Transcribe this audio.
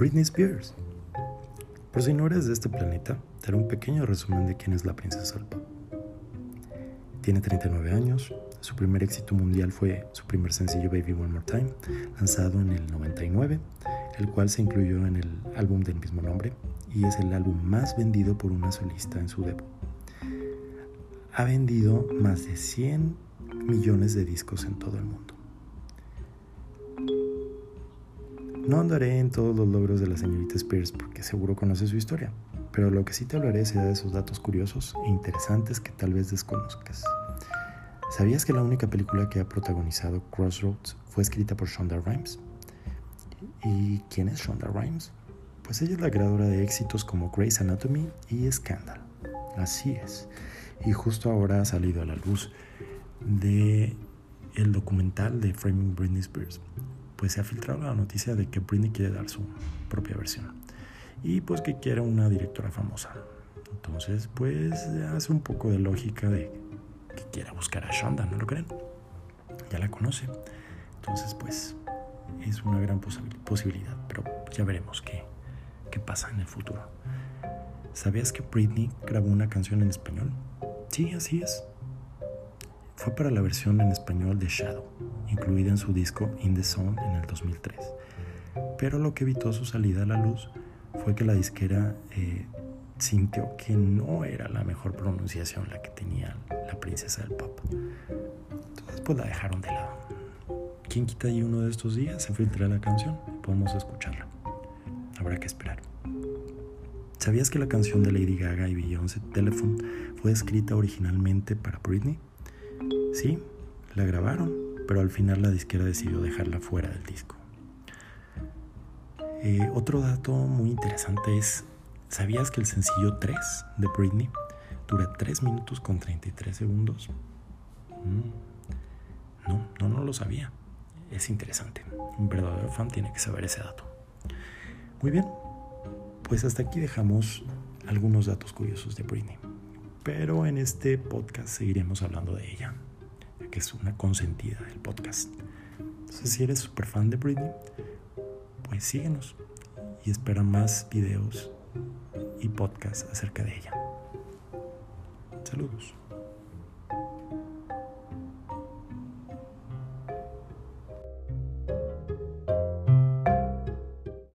Britney Spears. Por si no eres de este planeta, te un pequeño resumen de quién es la princesa del pop. Tiene 39 años, su primer éxito mundial fue su primer sencillo Baby One More Time, lanzado en el 99, el cual se incluyó en el álbum del mismo nombre y es el álbum más vendido por una solista en su debut. Ha vendido más de 100 millones de discos en todo el mundo. No andaré en todos los logros de la señorita Spears porque seguro conoce su historia, pero lo que sí te hablaré será de esos datos curiosos e interesantes que tal vez desconozcas. ¿Sabías que la única película que ha protagonizado Crossroads fue escrita por Shonda Rhimes? ¿Y quién es Shonda Rhimes? Pues ella es la creadora de éxitos como Grey's Anatomy y Scandal. Así es. Y justo ahora ha salido a la luz de el documental de Framing Britney Spears, pues se ha filtrado la noticia de que Britney quiere dar su propia versión y pues que quiere una directora famosa. Entonces, pues hace un poco de lógica de que quiera buscar a Shonda, ¿no lo creen? Ya la conoce. Entonces, pues es una gran posibilidad, pero ya veremos qué, qué pasa en el futuro. ¿Sabías que Britney grabó una canción en español? Sí, así es fue para la versión en español de Shadow, incluida en su disco In the Zone en el 2003. Pero lo que evitó su salida a la luz fue que la disquera eh, sintió que no era la mejor pronunciación la que tenía la princesa del pop. Entonces pues la dejaron de lado. ¿Quién quita y uno de estos días se filtra la canción? Podemos escucharla. Habrá que esperar. ¿Sabías que la canción de Lady Gaga y Beyoncé Telephone fue escrita originalmente para Britney? Sí, la grabaron, pero al final la disquera decidió dejarla fuera del disco. Eh, otro dato muy interesante es, ¿sabías que el sencillo 3 de Britney dura 3 minutos con 33 segundos? Mm, no, no, no lo sabía. Es interesante. Un verdadero fan tiene que saber ese dato. Muy bien, pues hasta aquí dejamos algunos datos curiosos de Britney. Pero en este podcast seguiremos hablando de ella que es una consentida del podcast. Entonces, si eres súper fan de Britney, pues síguenos y espera más videos y podcasts acerca de ella. Saludos.